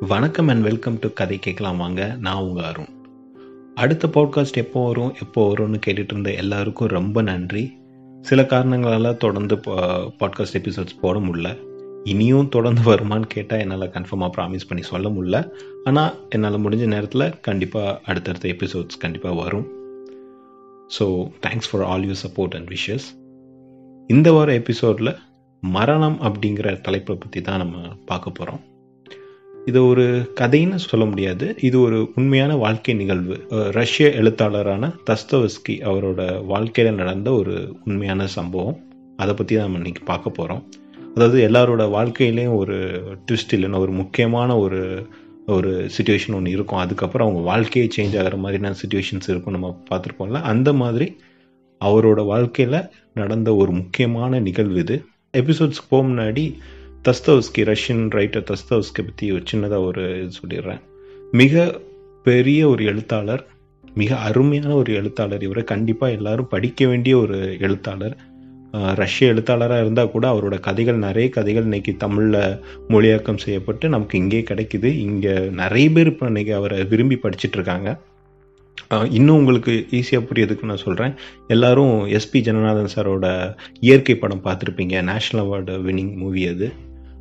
வணக்கம் and welcome to கதை கேட்கலாம் வாங்க. நான் உங்கள் அருண். அடுத்த பாட்காஸ்ட் எப்போ வரும் எப்போ வரும்னு கேட்டுட்டு இருந்த எல்லாருக்கும் ரொம்ப நன்றி. சில காரணங்களால் தொடர்ந்து பாட்காஸ்ட் எபிசோட்ஸ் போட முடில இனியும் தொடர்ந்து வருமான்னு கேட்டால் என்னால் கன்ஃபார்மாக ப்ராமிஸ் பண்ணி சொல்ல முடில ஆனால் என்னால் முடிஞ்ச நேரத்தில் கண்டிப்பாக அடுத்தடுத்த எபிசோட்ஸ் கண்டிப்பாக வரும். So thanks for all you support and wishes இந்த வார எபிசோடில் மரணம் அப்படிங்கிற தலைப்பை பற்றி தான் நம்ம பார்க்க போகிறோம் இது ஒரு கதைன்னு சொல்ல முடியாது. இது ஒரு உண்மையான வாழ்க்கை நிகழ்வு. ரஷ்ய எழுத்தாளரான தஸ்தவஸ்கி அவரோட வாழ்க்கையில் நடந்த ஒரு உண்மையான சம்பவம். அதை பற்றி தான் நம்ம இன்னைக்கு பார்க்க போகிறோம் அதாவது எல்லாரோட வாழ்க்கையிலையும் ஒரு ட்விஸ்ட் இல்லைன்னா ஒரு முக்கியமான ஒரு ஒரு சுச்சுவேஷன் ஒன்று இருக்கும். அதுக்கப்புறம் அவங்க வாழ்க்கையே சேஞ்ச் ஆகிற மாதிரியான சுச்சுவேஷன்ஸ் இருக்கும் நம்ம பார்த்துருப்போம்ல. அந்த மாதிரி அவரோட வாழ்க்கையில் நடந்த ஒரு முக்கியமான நிகழ்வு இது. எபிசோட்ஸ்க்கு போக முன்னாடி தஸ்தவஸ்கி ரஷ்யன் ரைட்டர் தஸ்தவஸ்கி பற்றி ஒரு சின்னதாக ஒரு இது சொல்லிடுறேன். மிக பெரிய ஒரு எழுத்தாளர் மிக அருமையான ஒரு எழுத்தாளர். இவரை கண்டிப்பாக எல்லாரும் படிக்க வேண்டிய ஒரு எழுத்தாளர். ரஷ்ய எழுத்தாளராக இருந்தால் கூட அவரோட கதைகள் நிறைய கதைகள் இன்றைக்கி தமிழில் மொழியாக்கம் செய்யப்பட்டு நமக்கு இங்கே கிடைக்குது. இங்கே நிறைய பேர் இப்போ இன்றைக்கி அவரை விரும்பி படிச்சிட்டு இருக்காங்க. இன்னும் உங்களுக்கு ஈஸியாக புரியதுக்கு நான் சொல்கிறேன் எல்லாரும் எஸ்பி ஜனநாதன் சாரோட இயற்கை படம் பார்த்துருப்பீங்க. நேஷ்னல் அவார்டு வின்னிங் மூவி அது.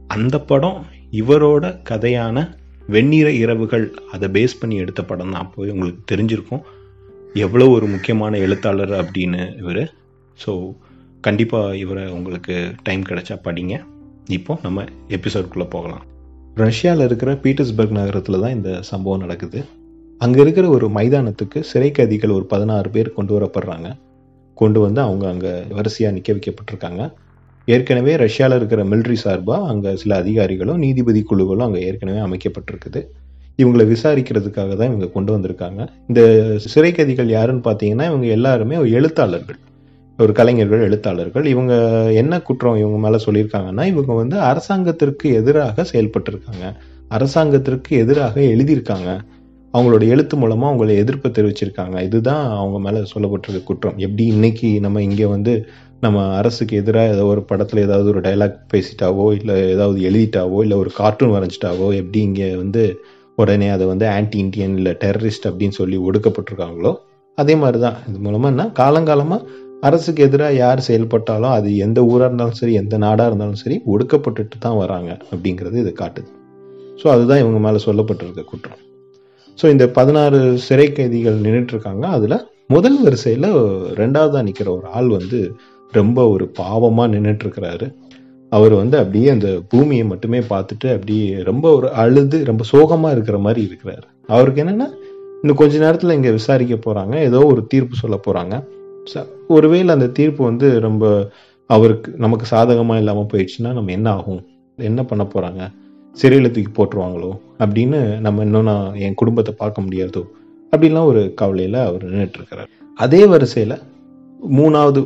அந்த படம் இவரோட கதையான வெண்ணிற இரவுகள் அதை பேஸ் பண்ணி எடுத்த படம் தான். போய் உங்களுக்கு தெரிஞ்சிருக்கும். எவ்வளோ ஒரு முக்கியமான எழுத்தாளர் அப்படின்னு இவர். ஸோ கண்டிப்பாக இவரை உங்களுக்கு டைம் கிடைச்சா படிங்க. இப்போ நம்ம எபிசோட்குள்ளே போகலாம். ரஷ்யாவில் இருக்கிற பீட்டர்ஸ்பர்க் நகரத்தில் தான் இந்த சம்பவம் நடக்குது. அங்கே இருக்கிற ஒரு மைதானத்துக்கு சிறை கைதிகள் ஒரு பதினாறு பேர் கொண்டு வரப்படுறாங்க. கொண்டு வந்து அவங்க அங்கே வரிசையாக நிற்க வைக்கப்பட்டிருக்காங்க. ஏற்கனவே ரஷ்யாவில் இருக்கிற மிலிட்ரி சார்பாக அங்கே சில அதிகாரிகளும் நீதிபதி குழுக்களும் அங்கே ஏற்கனவே அமைக்கப்பட்டிருக்குது. இவங்களை விசாரிக்கிறதுக்காக தான் இவங்க கொண்டு வந்திருக்காங்க. இந்த சிறை கைதிகள் யாருன்னு பார்த்தீங்கன்னா இவங்க எல்லாருமே ஒரு எழுத்தாளர்கள். ஒரு கலைஞர்கள் எழுத்தாளர்கள். இவங்க என்ன குற்றம் இவங்க மேலே சொல்லியிருக்காங்கன்னா இவங்க வந்து அரசாங்கத்திற்கு எதிராக செயல்பட்டிருக்காங்க. அரசாங்கத்திற்கு எதிராக எழுதியிருக்காங்க. அவங்களோட எழுத்து மூலமாக அவங்கள எதிர்ப்பு தெரிவிச்சிருக்காங்க. இதுதான் அவங்க மேலே சொல்லப்பட்டிருக்க குற்றம். எப்படி இன்னைக்கு நம்ம இங்கே வந்து நம்ம அரசுக்கு எதிராக ஏதோ ஒரு படத்தில் ஏதாவது ஒரு டைலாக் பேசிட்டாவோ இல்லை ஏதாவது எழுதிட்டாவோ இல்லை ஒரு கார்ட்டூன் வரைஞ்சிட்டாவோ எப்படி இங்கே வந்து உடனே அதை வந்து ஆன்டி இண்டியன் இல்லை டெரரிஸ்ட் அப்படின்னு சொல்லி ஒடுக்கப்பட்டிருக்காங்களோ அதே மாதிரி தான் இது மூலமாக என்ன? காலங்காலமாக அரசுக்கு எதிராக யார் செயல்பட்டாலும் அது எந்த ஊராக இருந்தாலும் சரி எந்த நாடாக இருந்தாலும் சரி ஒடுக்கப்பட்டுட்டு தான் வராங்க அப்படிங்கிறது இது காட்டுது. ஸோ அதுதான் இவங்க மேலே சொல்லப்பட்டிருக்க குற்றம். ஸோ இந்த பதினாறு சிறை கைதிகள் நின்றுட்டு இருக்காங்க. அதில் முதல் வரிசையில் ரெண்டாவதாக நிற்கிற ஒரு ஆள் வந்து ரொம்ப ஒரு பாவமாக நின்றுட்டு இருக்கிறாரு அவர் வந்து அப்படியே அந்த பூமியை மட்டுமே பார்த்துட்டு அப்படியே ரொம்ப ஒரு அழுது ரொம்ப சோகமாக இருக்கிற மாதிரி இருக்கிறாரு. அவருக்கு என்னென்னா இன்னும் கொஞ்ச நேரத்தில் இங்கே விசாரிக்க போகிறாங்க ஏதோ ஒரு தீர்ப்பு சொல்ல போகிறாங்க ஒருவேளை அந்த தீர்ப்பு வந்து ரொம்ப அவருக்கு நமக்கு சாதகமாக இல்லாமல் போயிடுச்சுன்னா நம்ம என்ன ஆகும்? என்ன பண்ண போகிறாங்க சிறையில் தூக்கி போட்டுருவாங்களோ? அப்படின்னு நம்ம இன்னும் நான் என் குடும்பத்தை பார்க்க முடியாதோ? அப்படின்லாம் ஒரு கவலையில் அவர் நின்றுட்டுருக்கிறார் அதே வரிசையில் மூணாவது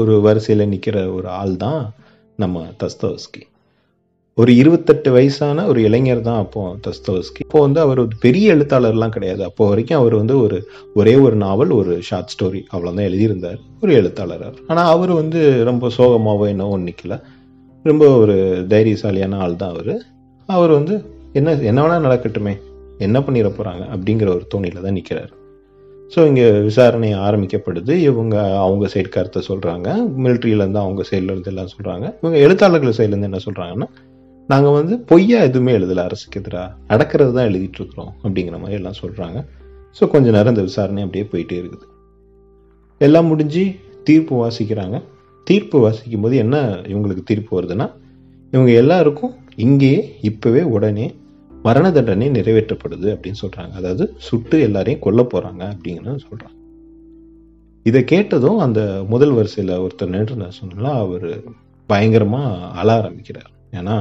ஒரு வரிசையில் நிற்கிற ஒரு ஆள் தான் நம்ம தஸ்தவஸ்கி. ஒரு இருபத்தெட்டு வயசான ஒரு இளைஞர் தான் அப்போ தஸ்தவஸ்கி. இப்போ வந்து அவர் ஒரு பெரிய எழுத்தாளர்லாம் கிடையாது. அப்போ வரைக்கும் அவர் வந்து ஒரு ஒரே ஒரு நாவல் ஒரு ஷார்ட் ஸ்டோரி அவ்வளோதான் எழுதியிருந்தார். ஒரு எழுத்தாளர் ஆனால் அவர் வந்து ரொம்ப சோகமாகவோ என்னவோ நிற்கல ரொம்ப ஒரு தைரியசாலியான ஆள் தான் அவர். அவர் வந்து என்ன என்ன வேணால் நடக்கட்டுமே என்ன பண்ணிட போகிறாங்க அப்படிங்கிற ஒரு தோணியில் தான் நிற்கிறார் ஸோ இங்கே விசாரணை ஆரம்பிக்கப்படுது. இவங்க அவங்க சைடு கருத்தை சொல்கிறாங்க மிலிட்ரியிலேருந்து அவங்க சைட்லேருந்து எல்லாம் சொல்கிறாங்க இவங்க எழுத்தாளர்கள் சைட்லேருந்து என்ன சொல்கிறாங்கன்னா நாங்கள் வந்து பொய்யா எதுவுமே எழுதலை அரசுக்கு எதிராக நடக்கிறது தான் எழுதிட்டுருக்குறோம் அப்படிங்கிற மாதிரி எல்லாம் சொல்கிறாங்க ஸோ கொஞ்சம் நேரம் இந்த விசாரணை அப்படியே போயிட்டே இருக்குது. எல்லாம் முடிஞ்சு தீர்ப்பு வாசிக்கிறாங்க. தீர்ப்பு வாசிக்கும் போது என்ன இவங்களுக்கு தீர்ப்பு வருதுன்னா இவங்க எல்லாருக்கும் இங்கேயே இப்போவே உடனே மரண தண்டனை நிறைவேற்றப்படுது அப்படின்னு சொல்றாங்க. அதாவது சுட்டு எல்லாரையும் கொல்ல போறாங்க அப்படின்னு சொல்றாங்க. இதை கேட்டதும் அந்த முதல் வரிசையில் ஒருத்தர் நின்று சொன்னா அவர் பயங்கரமாக அழ ஆரம்பிக்கிறார். ஏன்னா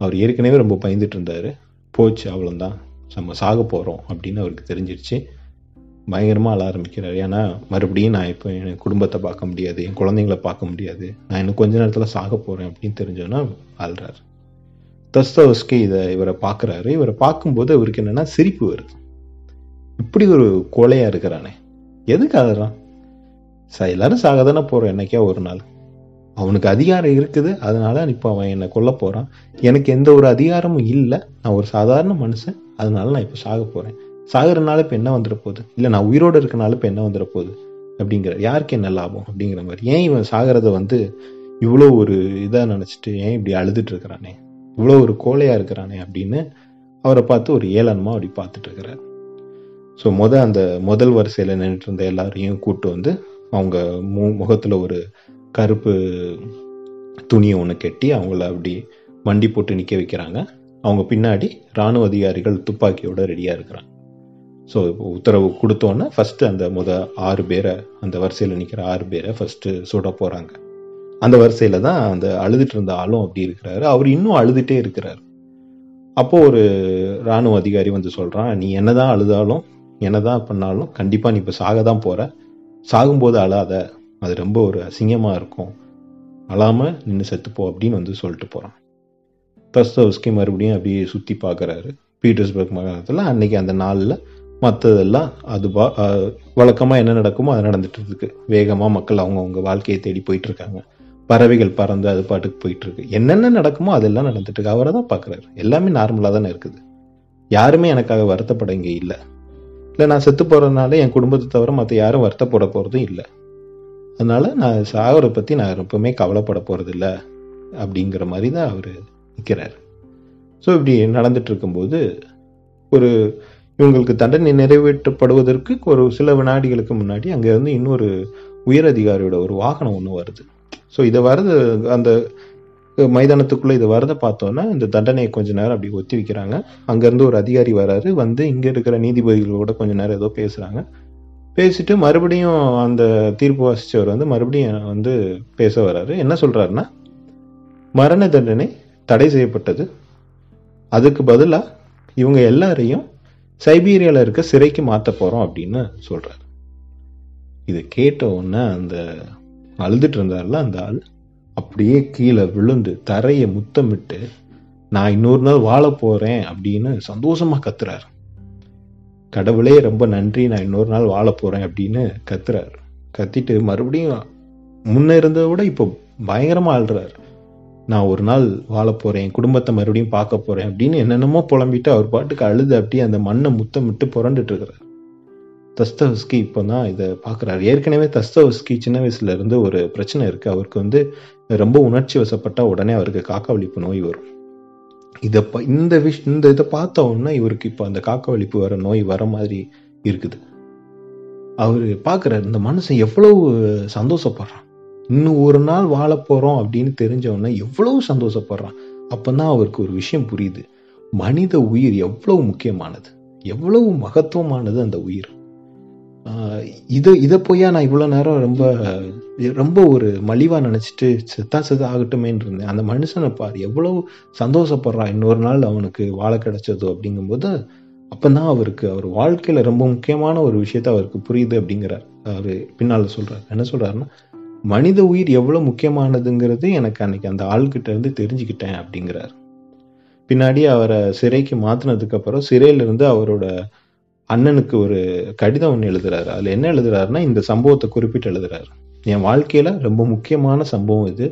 அவர் ஏற்கனவே ரொம்ப பயந்துட்டு இருந்தார். போச்சு அவ்வளோதான் நம்ம சாக போகிறோம் அப்படின்னு அவருக்கு தெரிஞ்சிருச்சு. பயங்கரமாக அழ ஆரம்பிக்கிறார். ஏன்னா மறுபடியும் நான் இப்போ என் குடும்பத்தை பார்க்க முடியாது என் குழந்தைங்கள பார்க்க முடியாது. நான் இன்னும் கொஞ்ச நேரத்தில் சாக போகிறேன் அப்படின்னு தெரிஞ்சோன்னா அழுறாரு. தஸ்தவஸ்கி இதை இவரை பார்க்குறாரு. இவரை பார்க்கும்போது அவருக்கு என்னென்னா சிரிப்பு வருது. இப்படி ஒரு கோலையாக இருக்கிறானே. எதுக்கு அழுறான் ச எல்லாரும் சாக தானே போகிறோம் என்னைக்கா ஒரு நாள். அவனுக்கு அதிகாரம் இருக்குது. அதனால இப்போ அவன் என்னை கொல்ல போகிறான் எனக்கு எந்த ஒரு அதிகாரமும் இல்லை. நான் ஒரு சாதாரண மனுஷன். அதனால நான் இப்போ சாக போகிறேன் சாகிறனால இப்போ என்ன வந்துட போகுது? இல்லை நான் உயிரோடு இருக்கனால இப்போ என்ன வந்துட போகுது? அப்படிங்கிற யாருக்கு என்ன லாபம்? அப்படிங்கிற மாதிரி. ஏன் இவன் சாகிறத வந்து இவ்வளோ ஒரு இதாக நினச்சிட்டு ஏன் இப்படி அழுதுட்டு இருக்கிறானே? இவ்வளோ ஒரு கோழையாக இருக்கிறானே அப்படின்னு அவரை பார்த்து ஒரு ஏளனமாக அப்படி பார்த்துட்டு இருக்கிறார். ஸோ முத அந்த முதல் வரிசையில் நின்றுட்டு இருந்த எல்லாரையும் கூப்பிட்டு வந்து அவங்க மு முகத்தில் ஒரு கருப்பு துணியை ஒன்று கட்டி அவங்கள அப்படி வண்டி போட்டு நிற்க வைக்கிறாங்க. அவங்க பின்னாடி இராணுவ அதிகாரிகள் துப்பாக்கியோட ரெடியாக இருக்கிறாங்க. ஸோ இப்போ உத்தரவு கொடுத்தோன்னே ஃபஸ்ட்டு அந்த முத ஆறு பேரை அந்த வரிசையில் நிற்கிற ஆறு பேரை ஃபஸ்ட்டு சுட போகிறாங்க அந்த வரிசையில் தான் அந்த அழுதுட்டு இருந்த ஆளும் அப்படி இருக்கிறாரு. அவர் இன்னும் அழுதுகிட்டே இருக்கிறார். அப்போ ஒரு இராணுவ அதிகாரி வந்து சொல்கிறான் நீ என்னதான் அழுதாலும் என்னதான் பண்ணாலும் கண்டிப்பாக நீ இப்போ சாக தான் போகிற சாகும்போது அழாத. அது ரொம்ப ஒரு அசிங்கமாக இருக்கும். அழாமல் நின்று செத்துப்போ அப்படின்னு வந்து சொல்லிட்டு போகிறான் தஸ்தவஸ்கி மறுபடியும் அப்படியே சுற்றி பார்க்குறாரு பீட்டர்ஸ்பர்க் மாகாணத்தில் அன்னைக்கு அந்த நாளில் மற்றதெல்லாம் அது பா வழக்கமாக என்ன நடக்குமோ அது நடந்துட்டு இருக்கு. வேகமாக மக்கள் அவங்கவுங்க வாழ்க்கையை தேடி போயிட்டு இருக்காங்க. பறவைகள் பறந்து அது பாட்டுக்கு போயிட்டு இருக்கு என்னென்ன நடக்குமோ அதெல்லாம் நடந்துட்டு இருக்கு அவரை தான் பார்க்குறாரு. எல்லாமே நார்மலாக தானே இருக்குது. யாருமே எனக்காக வருத்தப்பட இங்கே இல்லை. இல்லை நான் செத்து போகிறதுனால என் குடும்பத்தை தவிர மற்ற யாரும் வருத்தப்பட போகிறதும் இல்லை. அதனால நான் சாகரை பற்றி நான் எப்பவுமே கவலைப்பட போகிறது இல்லை அப்படிங்கிற மாதிரி தான் அவர் நிற்கிறார் ஸோ இப்படி நடந்துட்டு இருக்கும்போது ஒரு இவங்களுக்கு தண்டனை நிறைவேற்றப்படுவதற்கு ஒரு சில வினாடிகளுக்கு முன்னாடி அங்கேருந்து இன்னொரு உயர் அதிகாரியோட ஒரு வாகனம் ஒன்று வருது. ஸோ இதை வரது அந்த மைதானத்துக்குள்ளே இதை வரதை பார்த்தோன்னா இந்த தண்டனையை கொஞ்ச நேரம் அப்படி ஒத்தி வைக்கிறாங்க. அங்கேருந்து ஒரு அதிகாரி வராரு வந்து இங்கே இருக்கிற நீதிபதிகளோட கொஞ்ச நேரம் ஏதோ பேசுகிறாங்க பேசிட்டு மறுபடியும் அந்த தீர்ப்பு வாசித்தவர் வந்து மறுபடியும் வந்து பேச வராரு. என்ன சொல்கிறாருன்னா மரண தண்டனை தடை செய்யப்பட்டது. அதுக்கு பதிலாக இவங்க எல்லாரையும் சைபீரியாவில் இருக்க சிறைக்கு மாற்ற போகிறோம் அப்படின்னு சொல்கிறார் இதை கேட்ட உடனே அந்த அழுதுட்டு இருந்தார்ல அந்த ஆள் அப்படியே கீழே விழுந்து தரையை முத்தமிட்டு நான் இன்னொரு நாள் வாழ போகிறேன் அப்படின்னு சந்தோஷமாக கத்துறாரு. கடவுளே ரொம்ப நன்றி. நான் இன்னொரு நாள் வாழ போகிறேன் அப்படின்னு கத்துறாரு. கத்திட்டு மறுபடியும் முன்னே இருந்ததை விட இப்போ பயங்கரமாக ஆள்றாரு நான் ஒரு நாள் வாழ போகிறேன் குடும்பத்தை மறுபடியும் பார்க்க போகிறேன் அப்படின்னு என்னென்னமோ புலம்பிட்டு அவர் பாட்டுக்கு அழுது அப்படியே அந்த மண்ணை முத்தமிட்டு புரண்டுட்டு இருக்கிறார் தஸ்தவஸ்கி இப்போ தான் இதை பார்க்குறாரு. ஏற்கனவே தஸ்தவஸ்கி சின்ன வயசுல இருந்து ஒரு பிரச்சனை இருக்குது அவருக்கு வந்து ரொம்ப உணர்ச்சி வசப்பட்டா உடனே அவருக்கு காக்க வலிப்பு நோய் வரும். இதை இந்த விஷ் இந்த இதை பார்த்த உடனே இவருக்கு இப்போ அந்த காக்க வலிப்பு வர நோய் வர மாதிரி இருக்குது. அவர் பார்க்குறாரு இந்த மனுஷன் எவ்வளவு சந்தோஷப்படுறான். இன்னும் ஒரு நாள் வாழ போகிறோம் அப்படின்னு தெரிஞ்சவொன்னே எவ்வளவு சந்தோஷப்படுறான். அப்போதான் அவருக்கு ஒரு விஷயம் புரியுது. மனித உயிர் எவ்வளவு முக்கியமானது? எவ்வளவு மகத்துவமானது அந்த உயிர்? இதை இதை போயா நான் இவ்வளோ நேரம் ரொம்ப ரொம்ப ஒரு மலிவாக நினச்சிட்டு செத்தா செத்தா ஆகட்டுமேன்னு இருந்தேன். அந்த மனுஷனை பார் எவ்வளோ சந்தோஷப்படுறான் இன்னொரு நாள் அவனுக்கு வாழ கிடைச்சதோ அப்படிங்கும்போது அப்போ தான் அவருக்கு அவர் வாழ்க்கையில் ரொம்ப முக்கியமான ஒரு விஷயத்த அவருக்கு புரியுது அப்படிங்கிறார். அவர் பின்னால் சொல்கிறார் என்ன சொல்கிறாருன்னா மனித உயிர் எவ்வளோ முக்கியமானதுங்கிறது எனக்கு அன்னைக்கு அந்த ஆள்கிட்ட இருந்து தெரிஞ்சுக்கிட்டேன் அப்படிங்கிறார். பின்னாடி அவரை சிறைக்கு மாற்றினதுக்கப்புறம் சிறையிலிருந்து அவரோட அண்ணனுக்கு ஒரு கடிதம் ஒன்று எழுதுறாரு. அதில் என்ன எழுதுறாருன்னா இந்த சம்பவத்தை குறிப்பிட்டு எழுதுறாரு. என் வாழ்க்கையில் ரொம்ப முக்கியமான சம்பவம் இது.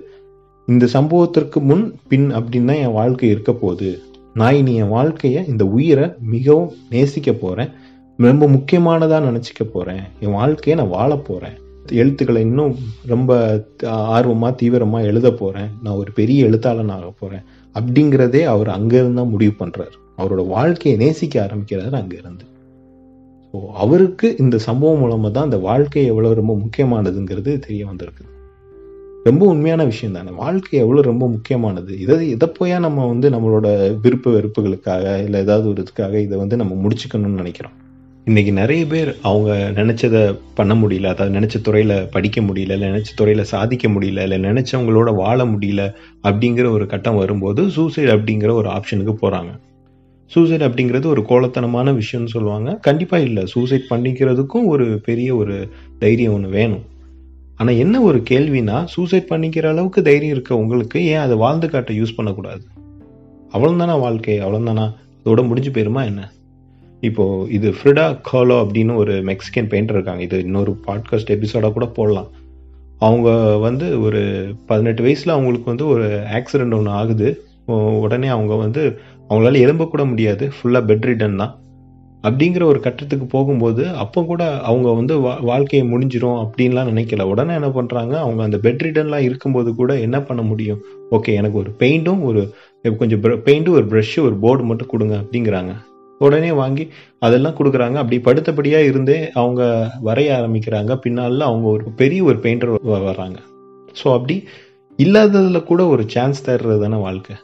இந்த சம்பவத்திற்கு முன் பின் அப்படின்னு தான் என் வாழ்க்கை இருக்க போகுது. நான் இனி என் வாழ்க்கையை இந்த உயிரை மிகவும் நேசிக்க போகிறேன் ரொம்ப முக்கியமானதாக நினச்சிக்க போகிறேன் என் வாழ்க்கையை நான் வாழ போகிறேன் எழுத்துக்களை இன்னும் ரொம்ப ஆர்வமாக தீவிரமாக எழுத போகிறேன் நான் ஒரு பெரிய எழுத்தாளன் ஆக போகிறேன் அப்படிங்கிறதே அவர் அங்கேருந்து தான் முடிவு பண்ணுறாரு அவரோட வாழ்க்கையை நேசிக்க ஆரம்பிக்கிறாரு அங்கேருந்து. அவருக்கு இந்த சம்பவம் மூலமாக தான் அந்த வாழ்க்கை எவ்வளோ ரொம்ப முக்கியமானதுங்கிறது தெரிய வந்திருக்கு. ரொம்ப உண்மையான விஷயம் தானே. வாழ்க்கை எவ்வளோ ரொம்ப முக்கியமானது. இதை இதை போயா நம்ம வந்து நம்மளோட விருப்ப வெறுப்புகளுக்காக இல்லை ஏதாவது ஒரு இதுக்காக இதை வந்து நம்ம முடிச்சுக்கணும்னு நினைக்கிறோம். இன்னைக்கு நிறைய பேர் அவங்க நினைச்சதை பண்ண முடியல அதாவது நினைச்ச துறையில படிக்க முடியல இல்லை நினைச்ச துறையில சாதிக்க முடியல இல்லை நினைச்சவங்களோட வாழ முடியல அப்படிங்கிற ஒரு கட்டம் வரும்போது சூசைட் அப்படிங்கிற ஒரு ஆப்ஷனுக்கு போறாங்க. சூசைட் அப்படிங்கிறது ஒரு கோலத்தனமான விஷயம்னு சொல்லுவாங்க. கண்டிப்பாக இல்லை. சூசைட் பண்ணிக்கிறதுக்கும் ஒரு பெரிய ஒரு தைரியம் ஒன்று வேணும். ஆனால் என்ன ஒரு கேள்வினா சூசைட் பண்ணிக்கிற அளவுக்கு தைரியம் இருக்க உங்களுக்கு ஏன் அதை வாழ்ந்து காட்ட யூஸ் பண்ணக்கூடாது? அவ்வளோதானா வாழ்க்கை? அவ்வளோதானா அதோட முடிஞ்சு போயிருமா என்ன? இப்போது இது ஃப்ரிடா காலோ அப்படின்னு ஒரு மெக்சிகன் பெயிண்டர் இருக்காங்க. இது இன்னொரு பாட்காஸ்ட் எபிசோடாக கூட போடலாம். அவங்க வந்து ஒரு பதினெட்டு வயசில் அவங்களுக்கு வந்து ஒரு ஆக்சிடெண்ட் ஒன்று ஆகுது. உடனே அவங்க வந்து அவங்களால எலும்ப கூட முடியாது. ஃபுல்லாக பெட் ரிட்டன் தான். அப்படிங்கிற ஒரு கட்டத்துக்கு போகும்போது அப்போ கூட அவங்க வந்து வா வாழ்க்கையை முடிஞ்சிரும் அப்படின்லாம் நினைக்கல. உடனே என்ன பண்ணுறாங்க அவங்க அந்த பெட் ரிட்டன்லாம் இருக்கும்போது கூட என்ன பண்ண முடியும்? ஓகே எனக்கு ஒரு பெயிண்ட்டும் ஒரு கொஞ்சம் பெயிண்ட்டும் ஒரு ப்ரஷ்ஷு ஒரு போர்டு மட்டும் கொடுங்க அப்படிங்கிறாங்க. உடனே வாங்கி அதெல்லாம் கொடுக்குறாங்க. அப்படி படுத்தபடியாக இருந்தே அவங்க வரைய ஆரம்பிக்கிறாங்க. பின்னால் அவங்க ஒரு பெரிய ஒரு பெயிண்டர் வர்றாங்க. ஸோ அப்படி இல்லாததில் கூட ஒரு சான்ஸ் தர்றது தானே வாழ்க்கை.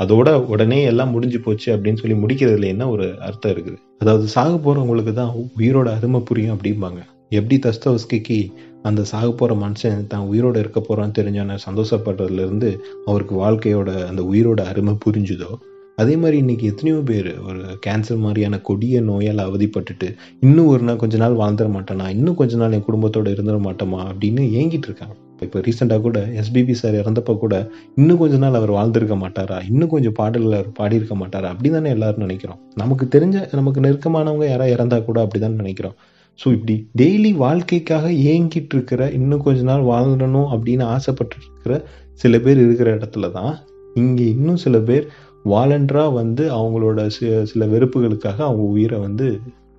அதோட உடனே எல்லாம் முடிஞ்சு போச்சு அப்படின்னு சொல்லி முடிக்கிறதுல என்ன ஒரு அர்த்தம் இருக்குது? அதாவது சாக போறவங்களுக்கு தான் உயிரோட அருமை புரியும் அப்படிம்பாங்க. எப்படி தஸ்தவஸ்கிக்கு அந்த சாக போற மனுஷன் தான் உயிரோட இருக்க போறான்னு தெரிஞ்சோன்னு சந்தோஷப்படுறதுல இருந்து அவருக்கு வாழ்க்கையோட அந்த உயிரோட அருமை புரிஞ்சுதோ? அதே மாதிரி இன்னைக்கு எத்தனையோ பேர் ஒரு கேன்சர் மாதிரியான கொடிய நோயால் அவதிப்பட்டுட்டு இன்னும் ஒரு நாள் கொஞ்ச நாள் வாழ்ந்துட மாட்டேனா? இன்னும் கொஞ்ச நாள் என் குடும்பத்தோடு இருந்துட மாட்டோமா? அப்படின்னு ஏங்கிட்டு இருக்காங்க. இப்போ ரீசெண்டாக கூட எஸ்பிபி சார் இறந்தப்ப கூட இன்னும் கொஞ்ச நாள் அவர் வாழ்ந்திருக்க மாட்டாரா? இன்னும் கொஞ்சம் பாடல்கள் அவர் பாடியிருக்க மாட்டாரா? அப்படி தானே எல்லாரும் நினைக்கிறோம். நமக்கு தெரிஞ்ச நமக்கு நெருக்கமானவங்க யாராவது இறந்தா கூட அப்படிதான் நினைக்கிறோம். ஸோ இப்படி டெய்லி வாழ்க்கைக்காக ஏங்கிட்டு இருக்கிற இன்னும் கொஞ்ச நாள் வாழணும் அப்படின்னு ஆசைப்பட்டு இருக்கிற சில பேர் இருக்கிற இடத்துல தான் இங்கே இன்னும் சில பேர் வாலண்டராக வந்து அவங்களோட சில வெறுப்புகளுக்காக அவங்க உயிரை வந்து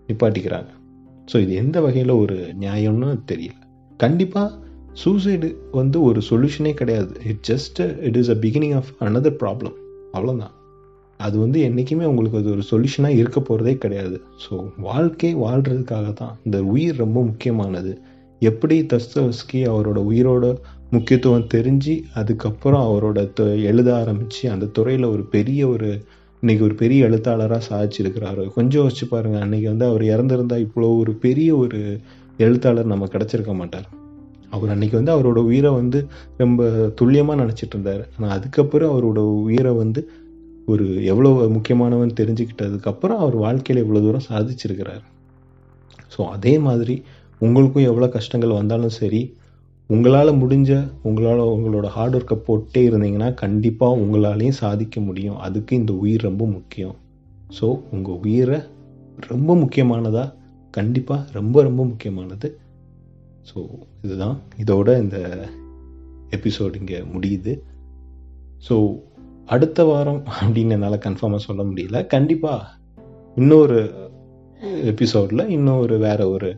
நிப்பாட்டிக்கிறாங்க. ஸோ இது எந்த வகையில் ஒரு நியாயம்னு தெரியல. கண்டிப்பாக சூசைடு வந்து ஒரு சொல்யூஷனே கிடையாது. It just it is a beginning of another problem அவ்வளோதான் அது வந்து என்றைக்குமே உங்களுக்கு அது ஒரு சொல்யூஷனாக இருக்க போகிறதே கிடையாது. ஸோ வாழ்க்கை வாழ்கிறதுக்காக தான் இந்த உயிர் ரொம்ப முக்கியமானது. எப்படி தஸ்தவஸ்கி அவரோட உயிரோட முக்கியத்துவம் தெரிஞ்சு அதுக்கப்புறம் அவரோட எழுத ஆரம்பித்து அந்த துறையில் ஒரு பெரிய ஒரு இன்னைக்கு ஒரு பெரிய எழுத்தாளராக சாதிச்சிருக்கிறாரு. கொஞ்சம் வச்சு பாருங்க. அன்னைக்கு வந்து அவர் இறந்துருந்தால் இவ்வளோ ஒரு பெரிய ஒரு எழுத்தாளர் நம்ம கிடச்சிருக்க மாட்டார். அவர் அன்னைக்கு வந்து அவரோட உயிரை வந்து ரொம்ப துல்லியமாக நினச்சிட்டு இருந்தார். ஆனால் அதுக்கப்புறம் அவரோட உயிரை வந்து ஒரு எவ்வளோ முக்கியமானவன் தெரிஞ்சுக்கிட்டதுக்கப்புறம் அவர் வாழ்க்கையில் இவ்வளோ தூரம் சாதிச்சிருக்கிறார். ஸோ அதே மாதிரி உங்களுக்கும் எவ்வளோ கஷ்டங்கள் வந்தாலும் சரி உங்களால் முடிஞ்ச உங்களால் உங்களோட ஹார்ட் ஒர்க்கை போட்டே இருந்தீங்கன்னா கண்டிப்பாக உங்களாலையும் சாதிக்க முடியும். அதுக்கு இந்த உயிர் ரொம்ப முக்கியம். ஸோ உங்கள் உயிரை ரொம்ப முக்கியமானதாக கண்டிப்பாக ரொம்ப ரொம்ப முக்கியமானது ஸோ இதுதான். இதோட இந்த எபிசோடு இங்கே முடியுது. ஸோ அடுத்த வாரம் அப்படின்னு என்னால் கன்ஃபார்மாக சொல்ல முடியல. கண்டிப்பாக இன்னொரு எபிசோடில் இன்னொரு வேறு ஒரு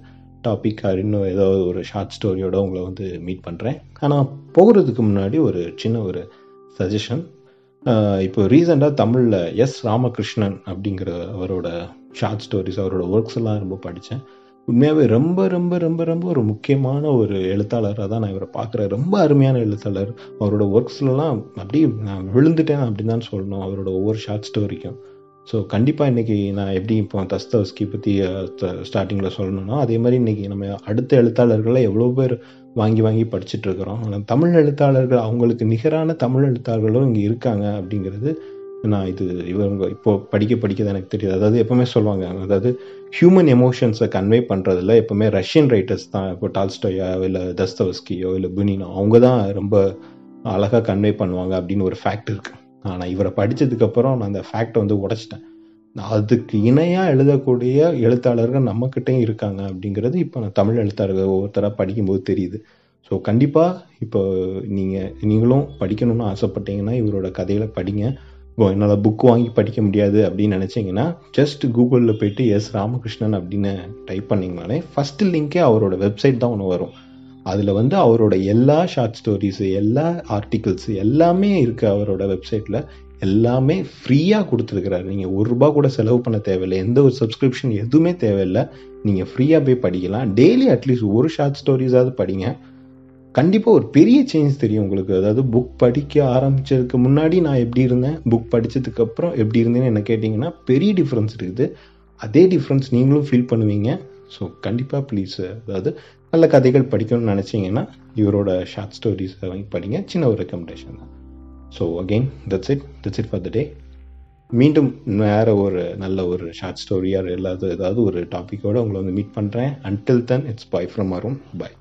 டாபிக் ஆர் இன்னும் ஏதாவது ஒரு ஷார்ட் ஸ்டோரியோட உங்களை வந்து மீட் பண்ணுறேன் ஆனால் போகிறதுக்கு முன்னாடி ஒரு சின்ன ஒரு சஜஷன் இப்போ ரீசெண்டாக தமிழில் எஸ் ராமகிருஷ்ணன் அப்படிங்கிற அவரோட ஷார்ட் ஸ்டோரிஸ் அவரோட ஒர்க்ஸ் எல்லாம் ரொம்ப படித்தேன் உண்மையாகவே ரொம்ப ரொம்ப ரொம்ப ரொம்ப ஒரு முக்கியமான ஒரு எழுத்தாளராக தான் நான் இவரை பார்க்குறேன். ரொம்ப அருமையான எழுத்தாளர். அவரோட ஒர்க்ஸ்லலாம் அப்படியே நான் விழுந்துட்டேன் அப்படின்னு தான் சொல்லணும். அவரோட ஒவ்வொரு ஷார்ட் ஸ்டோரிக்கும் ஸோ கண்டிப்பாக இன்றைக்கி நான் எப்படி இப்போ தஸ்தவஸ்கி பற்றி ஸ்டார்டிங்கில் சொல்லணும்னா அதே மாதிரி இன்றைக்கி நம்ம அடுத்த எழுத்தாளர்களை எவ்வளோ பேர் வாங்கி வாங்கி படிச்சுட்டு இருக்கிறோம். ஆனால் தமிழ் எழுத்தாளர்கள் அவங்களுக்கு நிகரான தமிழ் எழுத்தாளர்களும் இங்கே இருக்காங்க அப்படிங்கிறது நான் இது இவங்க இப்போ படிக்க படிக்க தான் எனக்கு தெரியுது. அதாவது எப்பவுமே சொல்லுவாங்க அதாவது ஹியூமன் எமோஷன்ஸை கன்வே பண்ணுறதுல எப்பவுமே ரஷ்யன் ரைட்டர்ஸ் தான் இப்போ டால்ஸ்டோயா இல்லை தஸ்தவஸ்கியோ இல்லை புனினோ அவங்க தான் ரொம்ப அழகாக கன்வே பண்ணுவாங்க அப்படின்னு ஒரு ஃபேக்ட் இருக்கு. ஆனால் இவரை படித்ததுக்கப்புறம் நான் அந்த ஃபேக்டை வந்து உடைச்சிட்டேன். அதுக்கு இணையாக எழுதக்கூடிய எழுத்தாளர்கள் நம்மக்கிட்டையும் இருக்காங்க அப்படிங்கிறது இப்போ நான் தமிழ் எழுத்தாளர்கள் ஒவ்வொருத்தராக படிக்கும்போது தெரியுது. ஸோ கண்டிப்பாக இப்போ நீங்கள் நீங்களும் படிக்கணும்னு ஆசைப்பட்டீங்கன்னா இவரோட கதைகளை படிங்க. என்னால் புக் வாங்கி படிக்க முடியாது அப்படின்னு நினச்சிங்கன்னா ஜஸ்ட் கூகுளில் போயிட்டு எஸ் ராமகிருஷ்ணன் அப்படின்னு டைப் பண்ணிங்கனாலே ஃபஸ்ட்டு லிங்கே அவரோட வெப்சைட் தான் ஒன்று வரும். அதில் வந்து அவரோட எல்லா ஷார்ட் ஸ்டோரிஸு எல்லா ஆர்டிகிள்ஸு எல்லாமே இருக்குது அவரோட வெப்சைட்டில் எல்லாமே ஃப்ரீயாக கொடுத்துருக்குறாரு. நீங்கள் ஒரு ரூபா கூட செலவு பண்ண தேவையில்லை. எந்த ஒரு சப்ஸ்கிரிப்ஷன் எதுவுமே தேவையில்லை. நீங்கள் ஃப்ரீயாக போய் படிக்கலாம். டெய்லி அட்லீஸ்ட் ஒரு ஷார்ட் ஸ்டோரிஸாவது படிங்க. கண்டிப்பாக ஒரு பெரிய சேஞ்ச் தெரியும் உங்களுக்கு. அதாவது புக் படிக்க ஆரம்பிச்சதுக்கு முன்னாடி நான் எப்படி இருந்தேன்? புக் படித்ததுக்கப்புறம் எப்படி இருந்தேன்னு என்ன கேட்டிங்கன்னா பெரிய டிஃப்ரென்ஸ் இருக்குது. அதே டிஃப்ரென்ஸ் நீங்களும் ஃபீல் பண்ணுவீங்க. ஸோ கண்டிப்பாக ப்ளீஸ் அதாவது நல்ல கதைகள் படிக்கணும்னு நினச்சிங்கன்னா இவரோட ஷார்ட் ஸ்டோரிஸ் வாங்கி படிங்க. சின்ன ஒரு ரெக்கமெண்டேஷன் தான். So again that's it that's it for the day மீண்டும் வேறு ஒரு நல்ல ஒரு ஷார்ட் ஸ்டோரியாக இல்லாத ஏதாவது ஒரு டாப்பிக்கோடு உங்களை வந்து மீட் பண்ணுறேன் until then it's bye from அரும் பாய்